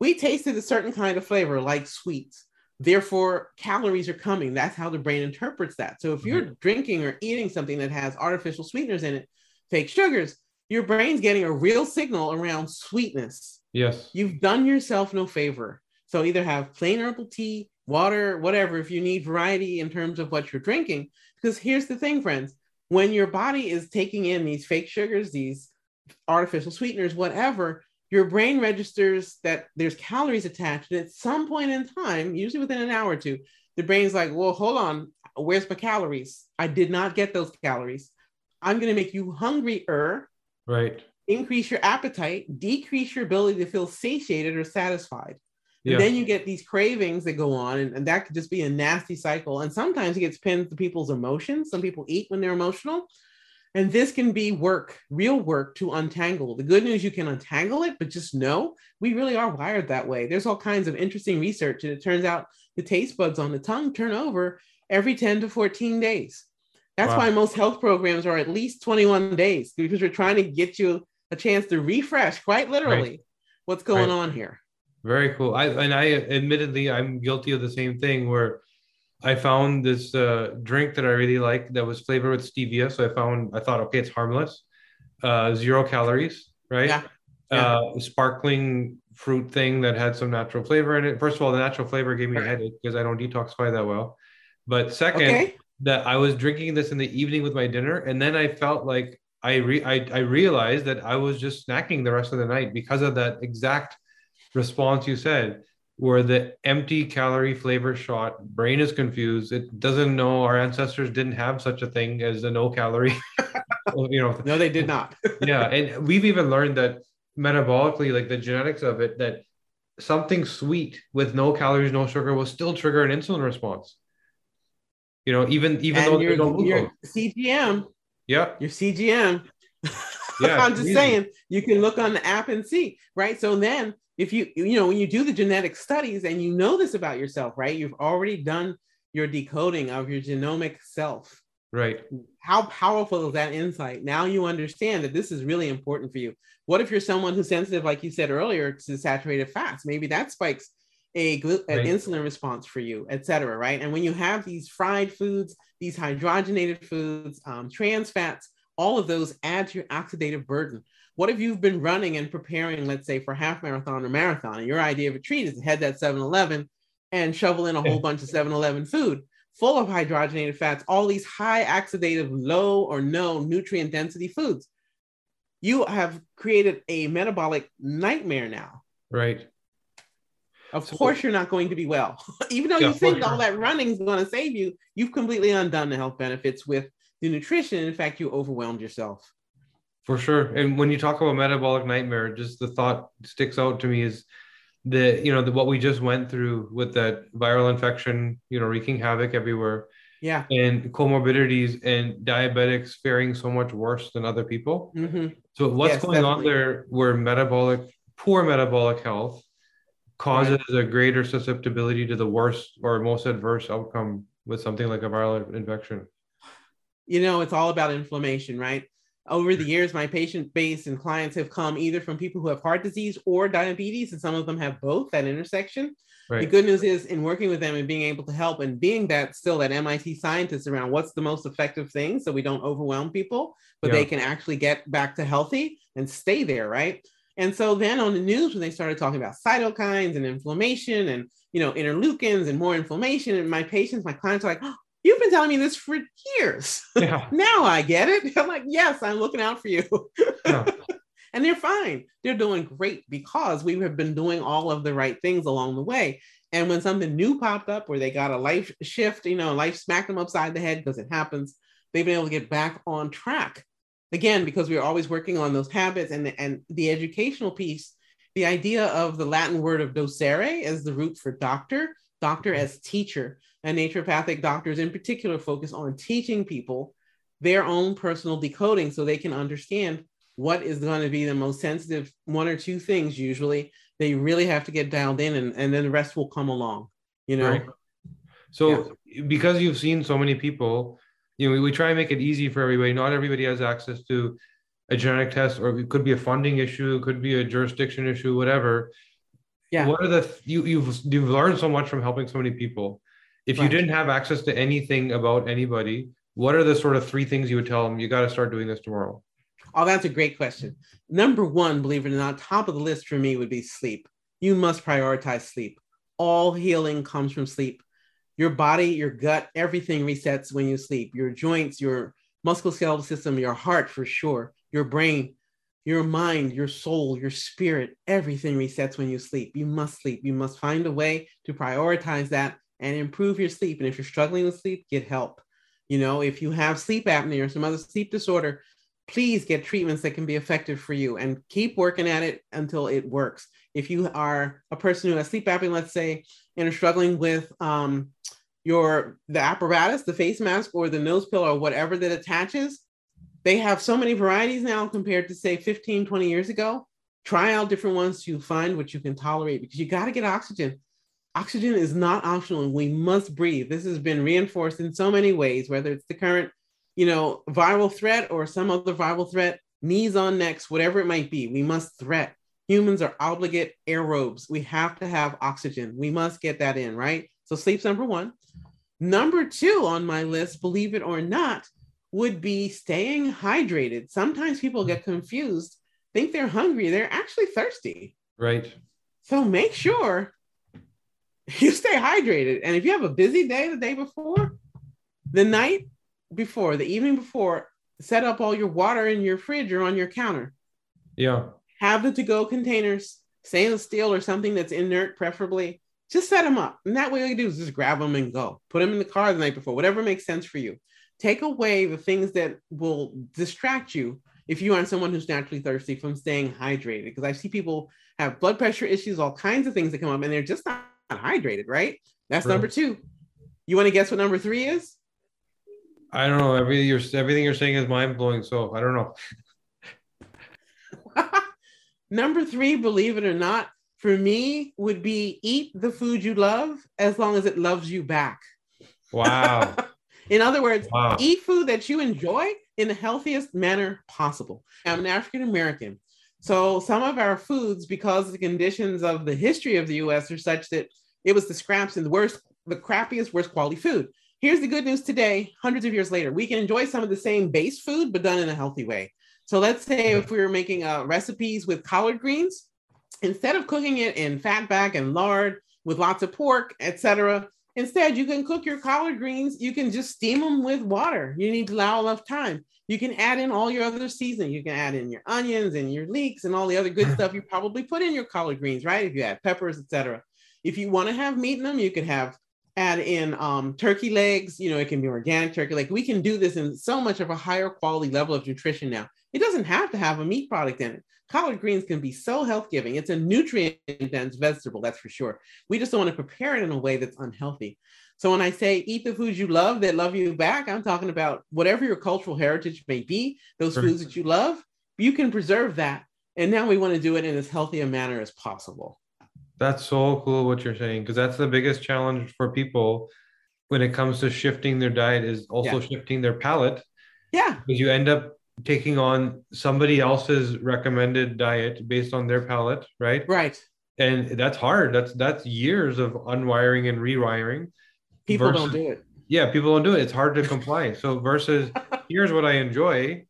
we tasted a certain kind of flavor like sweets Therefore, calories are coming. That's how the brain interprets that. So if you're mm-hmm. drinking or eating something that has artificial sweeteners in it, fake sugars, your brain's getting a real signal around sweetness. Yes. You've done yourself no favor. So either have plain herbal tea, water, whatever, if you need variety in terms of what you're drinking. Because here's the thing, friends when your body is taking in these fake sugars, these artificial sweeteners, whatever, your brain registers that there's calories attached. And at some point in time, usually within an hour or two, the brain's like, well, hold on, where's my calories? I did not get those calories. I'm going to make you hungrier. Right. Increase your appetite, decrease your ability to feel satiated or satisfied. And yeah. then you get these cravings that go on, and, and that could just be a nasty cycle. And sometimes it gets pinned to people's emotions. Some people eat when they're emotional. And this can be work, real work to untangle. The good news, you can untangle it, but just know we really are wired that way. There's all kinds of interesting research, and it turns out the taste buds on the tongue turn over every 10 to 14 days. That's wow. why most health programs are at least 21 days because we're trying to get you a chance to refresh, quite literally, right. what's going right. on here. Very cool. I and I admittedly I'm guilty of the same thing where I found this uh, drink that I really like that was flavored with stevia. So I found, I thought, okay, it's harmless, uh, zero calories, right? Yeah. yeah. Uh, sparkling fruit thing that had some natural flavor in it. First of all, the natural flavor gave me a headache because I don't detoxify that well. But second, okay. that I was drinking this in the evening with my dinner, and then I felt like I re- I, I realized that I was just snacking the rest of the night because of that exact response you said where the empty calorie flavor shot brain is confused. It doesn't know our ancestors didn't have such a thing as a no calorie. [laughs] You know no they did not. [laughs] Yeah and we've even learned that metabolically like the genetics of it that something sweet with no calories no sugar will still trigger an insulin response. You know even even and though your, no your cgm yeah. Your cgm [laughs] yeah i'm just easy. saying you can look on the app and see right? So then if you you know when you do the genetic studies and you know this about yourself right you've already done your decoding of your genomic self. Right. How powerful is that insight? Now you understand that this is really important for you. What if you're someone who's sensitive like you said earlier to saturated fats? Maybe that spikes a gl- right. an insulin response for you etc right? And when you have these fried foods these hydrogenated foods um, trans fats all of those add to your oxidative burden what if you've been running and preparing, let's say, for half marathon or marathon, and your idea of a treat is to head that 7 Eleven and shovel in a whole bunch of 7 Eleven food full of hydrogenated fats, all these high oxidative, low or no nutrient density foods? You have created a metabolic nightmare now. Right. Of so, course, you're not going to be well. [laughs] Even though yeah, you think all that running is going to save you, you've completely undone the health benefits with the nutrition. In fact, you overwhelmed yourself. For sure. And when you talk about metabolic nightmare, just the thought sticks out to me is the, you know, the, what we just went through with that viral infection, you know, wreaking havoc everywhere. Yeah. And comorbidities and diabetics faring so much worse than other people. Mm-hmm. So what's yes, going definitely. on there where metabolic, poor metabolic health causes right. a greater susceptibility to the worst or most adverse outcome with something like a viral infection? You know, it's all about inflammation, right? Over the years, my patient base and clients have come either from people who have heart disease or diabetes, and some of them have both that intersection. Right. The good news is, in working with them and being able to help, and being that still that MIT scientist around what's the most effective thing, so we don't overwhelm people, but yeah. they can actually get back to healthy and stay there, right? And so then on the news, when they started talking about cytokines and inflammation and you know interleukins and more inflammation, and my patients, my clients are like, oh, You've been telling me this for years. Yeah. [laughs] now I get it. [laughs] I'm like, yes, I'm looking out for you. Yeah. [laughs] and they're fine. They're doing great because we have been doing all of the right things along the way. And when something new popped up where they got a life shift, you know, life smacked them upside the head because it happens, they've been able to get back on track. Again, because we are always working on those habits and the, and the educational piece, the idea of the Latin word of docere as the root for doctor, doctor as teacher, and naturopathic doctors in particular focus on teaching people their own personal decoding so they can understand what is going to be the most sensitive one or two things usually they really have to get dialed in and, and then the rest will come along you know? Right. so yeah. because you've seen so many people you know we, we try and make it easy for everybody. Not everybody has access to a genetic test or it could be a funding issue it could be a jurisdiction issue whatever. Yeah. What are the you, you've you've learned so much from helping so many people if right. you didn't have access to anything about anybody what are the sort of three things you would tell them you got to start doing this tomorrow Oh, that's a great question. Number one, believe it or not, top of the list for me would be sleep. You must prioritize sleep. All healing comes from sleep. Your body, your gut, everything resets when you sleep. Your joints, your musculoskeletal system, your heart for sure, your brain, your mind, your soul, your spirit, everything resets when you sleep. You must sleep. You must find a way to prioritize that and improve your sleep. And if you're struggling with sleep, get help. You know, if you have sleep apnea or some other sleep disorder, please get treatments that can be effective for you and keep working at it until it works. If you are a person who has sleep apnea, let's say, and are struggling with um, your the apparatus, the face mask or the nose pillow or whatever that attaches, they have so many varieties now compared to say 15, 20 years ago. Try out different ones to find what you can tolerate because you got to get oxygen. Oxygen is not optional and we must breathe. This has been reinforced in so many ways, whether it's the current you know, viral threat or some other viral threat, knees on necks, whatever it might be, we must threat. Humans are obligate aerobes. We have to have oxygen. We must get that in, right? So sleep's number one. Number two on my list, believe it or not, would be staying hydrated. Sometimes people get confused, think they're hungry, they're actually thirsty. Right. So make sure [laughs] you stay hydrated. And if you have a busy day the day before, the night before, the evening before, set up all your water in your fridge or on your counter. Yeah. Have the to go containers, stainless steel or something that's inert, preferably. Just set them up. And that way, all you do is just grab them and go. Put them in the car the night before, whatever makes sense for you. Take away the things that will distract you if you aren't someone who's naturally thirsty from staying hydrated. Because I see people have blood pressure issues, all kinds of things that come up, and they're just not hydrated, right? That's number two. You want to guess what number three is? I don't know. Everything you're everything you're saying is mind blowing. So I don't know. [laughs] Number three, believe it or not, for me would be eat the food you love as long as it loves you back. Wow. [laughs] in other words, wow. eat food that you enjoy in the healthiest manner possible. I'm an African American. So some of our foods, because the conditions of the history of the US are such that it was the scraps and the worst, the crappiest, worst quality food. Here's the good news today, hundreds of years later, we can enjoy some of the same base food, but done in a healthy way. So let's say if we were making uh, recipes with collard greens, instead of cooking it in fat back and lard with lots of pork, etc., instead you can cook your collard greens. You can just steam them with water. You need to allow enough time. You can add in all your other seasoning. You can add in your onions and your leeks and all the other good [laughs] stuff you probably put in your collard greens, right? If you add peppers, etc. If you want to have meat in them, you could have add in um, turkey legs. You know, it can be organic turkey. Like we can do this in so much of a higher quality level of nutrition now. It doesn't have to have a meat product in it. Collard greens can be so health giving. It's a nutrient dense vegetable, that's for sure. We just don't want to prepare it in a way that's unhealthy. So when I say eat the foods you love that love you back, I'm talking about whatever your cultural heritage may be, those sure. foods that you love, you can preserve that. And now we want to do it in as healthy a manner as possible. That's so cool what you're saying because that's the biggest challenge for people when it comes to shifting their diet is also yeah. shifting their palate. Yeah. Because you end up taking on somebody else's recommended diet based on their palate, right? Right. And that's hard. That's that's years of unwiring and rewiring. People versus, don't do it. Yeah, people don't do it. It's hard to comply. So versus [laughs] here's what I enjoy.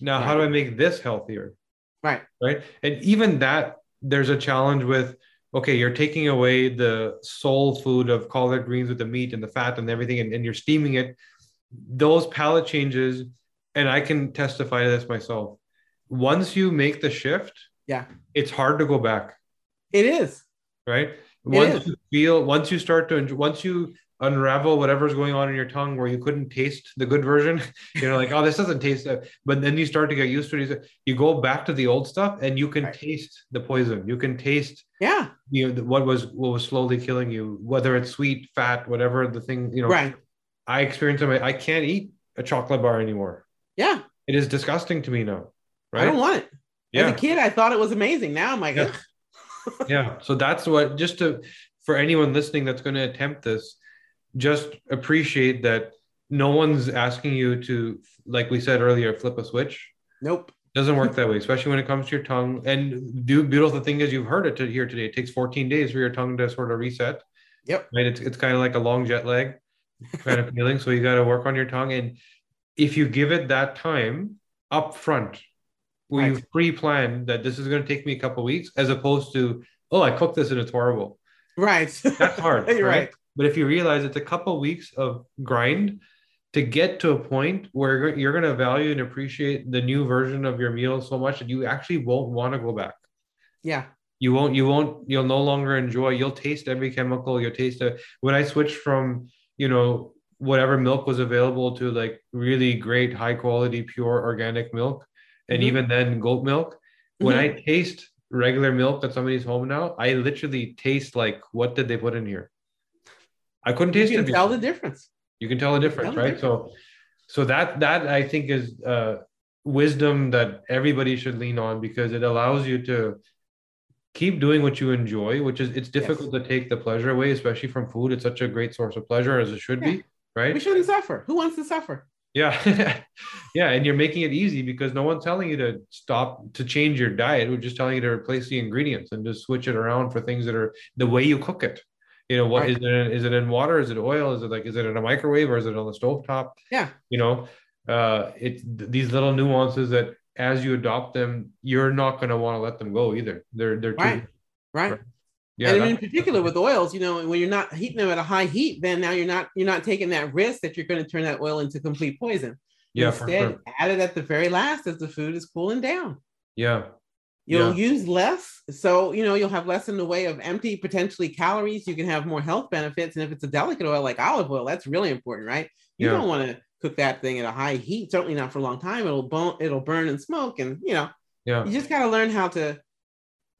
Now, right. how do I make this healthier? Right. Right. And even that, there's a challenge with okay, you're taking away the soul food of collard greens with the meat and the fat and everything, and, and you're steaming it. Those palate changes, and I can testify to this myself. once you make the shift, yeah, it's hard to go back. It is right. Once you feel, once you start to, enjoy, once you unravel whatever's going on in your tongue where you couldn't taste the good version. [laughs] You know like oh this doesn't taste that but then you start to get used to it. You go back to the old stuff and you can right. taste the poison. You can taste yeah. you know what was what was slowly killing you whether it's sweet fat whatever the thing you know. Right. I experience i can't eat a chocolate bar anymore. Yeah. It is disgusting to me now right? I don't want it. Yeah. as a kid i thought it was amazing. Now i'm like yeah. [laughs] yeah. So that's what just to for anyone listening that's going to attempt this just appreciate that no one's asking you to, like we said earlier, flip a switch. Nope. Doesn't work that way, especially when it comes to your tongue. And do beautiful thing is you've heard it to here today. It takes 14 days for your tongue to sort of reset. Yep. Right. It's it's kind of like a long jet lag kind of feeling. So you got to work on your tongue. And if you give it that time up front, where right. you pre-plan that this is going to take me a couple weeks, as opposed to, oh, I cooked this and it's horrible. Right. That's hard. [laughs] right? right. But if you realize it's a couple weeks of grind to get to a point where you're going to value and appreciate the new version of your meal so much that you actually won't want to go back. Yeah. You won't, you won't, you'll no longer enjoy, you'll taste every chemical, you'll taste it. When I switched from, you know, whatever milk was available to like really great, high quality, pure organic milk, and mm-hmm. even then goat milk, mm-hmm. when I taste regular milk at somebody's home now, I literally taste like, what did they put in here? I couldn't taste you can it. Tell the difference. You can tell the difference, tell right? The difference. So, so that that I think is uh, wisdom that everybody should lean on because it allows you to keep doing what you enjoy. Which is it's difficult yes. to take the pleasure away, especially from food. It's such a great source of pleasure as it should yeah. be, right? We shouldn't suffer. Who wants to suffer? Yeah. [laughs] yeah. And you're making it easy because no one's telling you to stop to change your diet. We're just telling you to replace the ingredients and just switch it around for things that are the way you cook it you know what right. is it in, is it in water is it oil is it like is it in a microwave or is it on the stove top yeah you know uh it's these little nuances that as you adopt them you're not going to want to let them go either they're they're right too, right, right. Yeah, and in particular with oils, you know, when you're not heating them at a high heat, then now you're not you're not taking that risk that you're going to turn that oil into complete poison. Yeah, Instead, sure. add it at the very last as the food is cooling down. Yeah, You'll yeah. use less. So, you know, you'll have less in the way of empty potentially calories. You can have more health benefits. And if it's a delicate oil like olive oil, that's really important, right? You yeah. don't want to cook that thing at a high heat, certainly not for a long time. It'll burn, it'll burn and smoke. And you know, yeah, you just gotta learn how to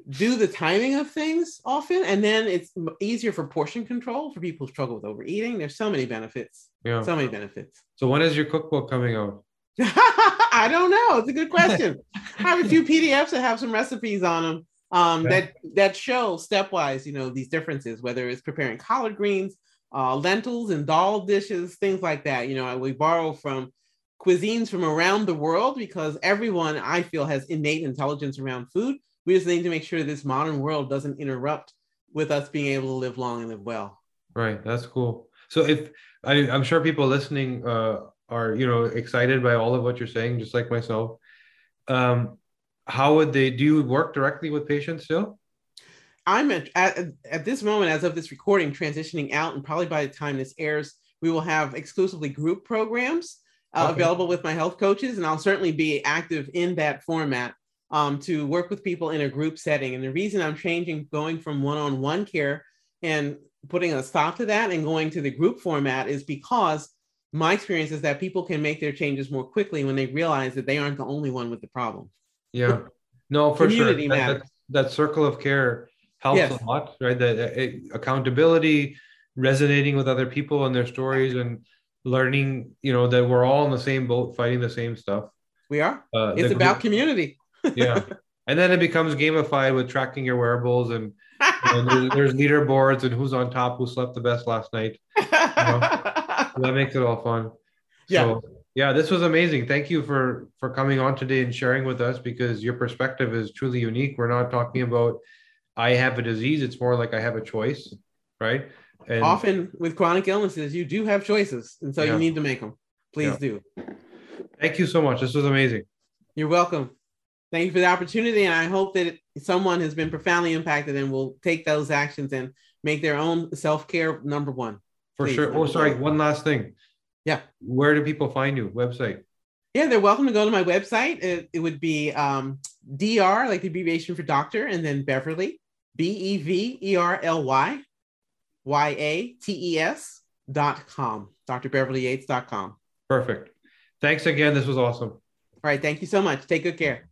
do the timing of things often. And then it's easier for portion control for people who struggle with overeating. There's so many benefits. Yeah. So many benefits. So when is your cookbook coming out? [laughs] I don't know. It's a good question. I have a few PDFs that have some recipes on them um, that that show stepwise, you know, these differences. Whether it's preparing collard greens, uh, lentils, and dal dishes, things like that. You know, we borrow from cuisines from around the world because everyone I feel has innate intelligence around food. We just need to make sure this modern world doesn't interrupt with us being able to live long and live well. Right. That's cool. So if I, am sure people listening uh, are you know excited by all of what you're saying, just like myself. Um, how would they do you work directly with patients still? I'm at, at, at this moment, as of this recording, transitioning out, and probably by the time this airs, we will have exclusively group programs uh, okay. available with my health coaches, and I'll certainly be active in that format um, to work with people in a group setting. And the reason I'm changing, going from one-on-one care and putting a stop to that and going to the group format is because my experience is that people can make their changes more quickly when they realize that they aren't the only one with the problem. Yeah, no, for Community sure. That, that, that, circle of care helps yes. a lot, right? That accountability, resonating with other people and their stories, and learning, you know, that we're all in the same boat, fighting the same stuff. We are. Uh, it's about group, community. [laughs] yeah, and then it becomes gamified with tracking your wearables and, and [laughs] there's, there's leaderboards and who's on top, who slept the best last night. You know? [laughs] that makes it all fun. Yeah. So, yeah, this was amazing. Thank you for for coming on today and sharing with us because your perspective is truly unique. We're not talking about I have a disease; it's more like I have a choice, right? And often with chronic illnesses, you do have choices, and so yeah. you need to make them. Please yeah. do. Thank you so much. This was amazing. You're welcome. Thank you for the opportunity, and I hope that someone has been profoundly impacted and will take those actions and make their own self care number one. For Please. sure. Oh, sorry. One last thing. Yeah. Where do people find you? Website. Yeah, they're welcome to go to my website. It, it would be um, DR, like the abbreviation for doctor, and then Beverly, B E V E R L Y Y A T E S dot com, drbeverlyyates.com. Perfect. Thanks again. This was awesome. All right. Thank you so much. Take good care.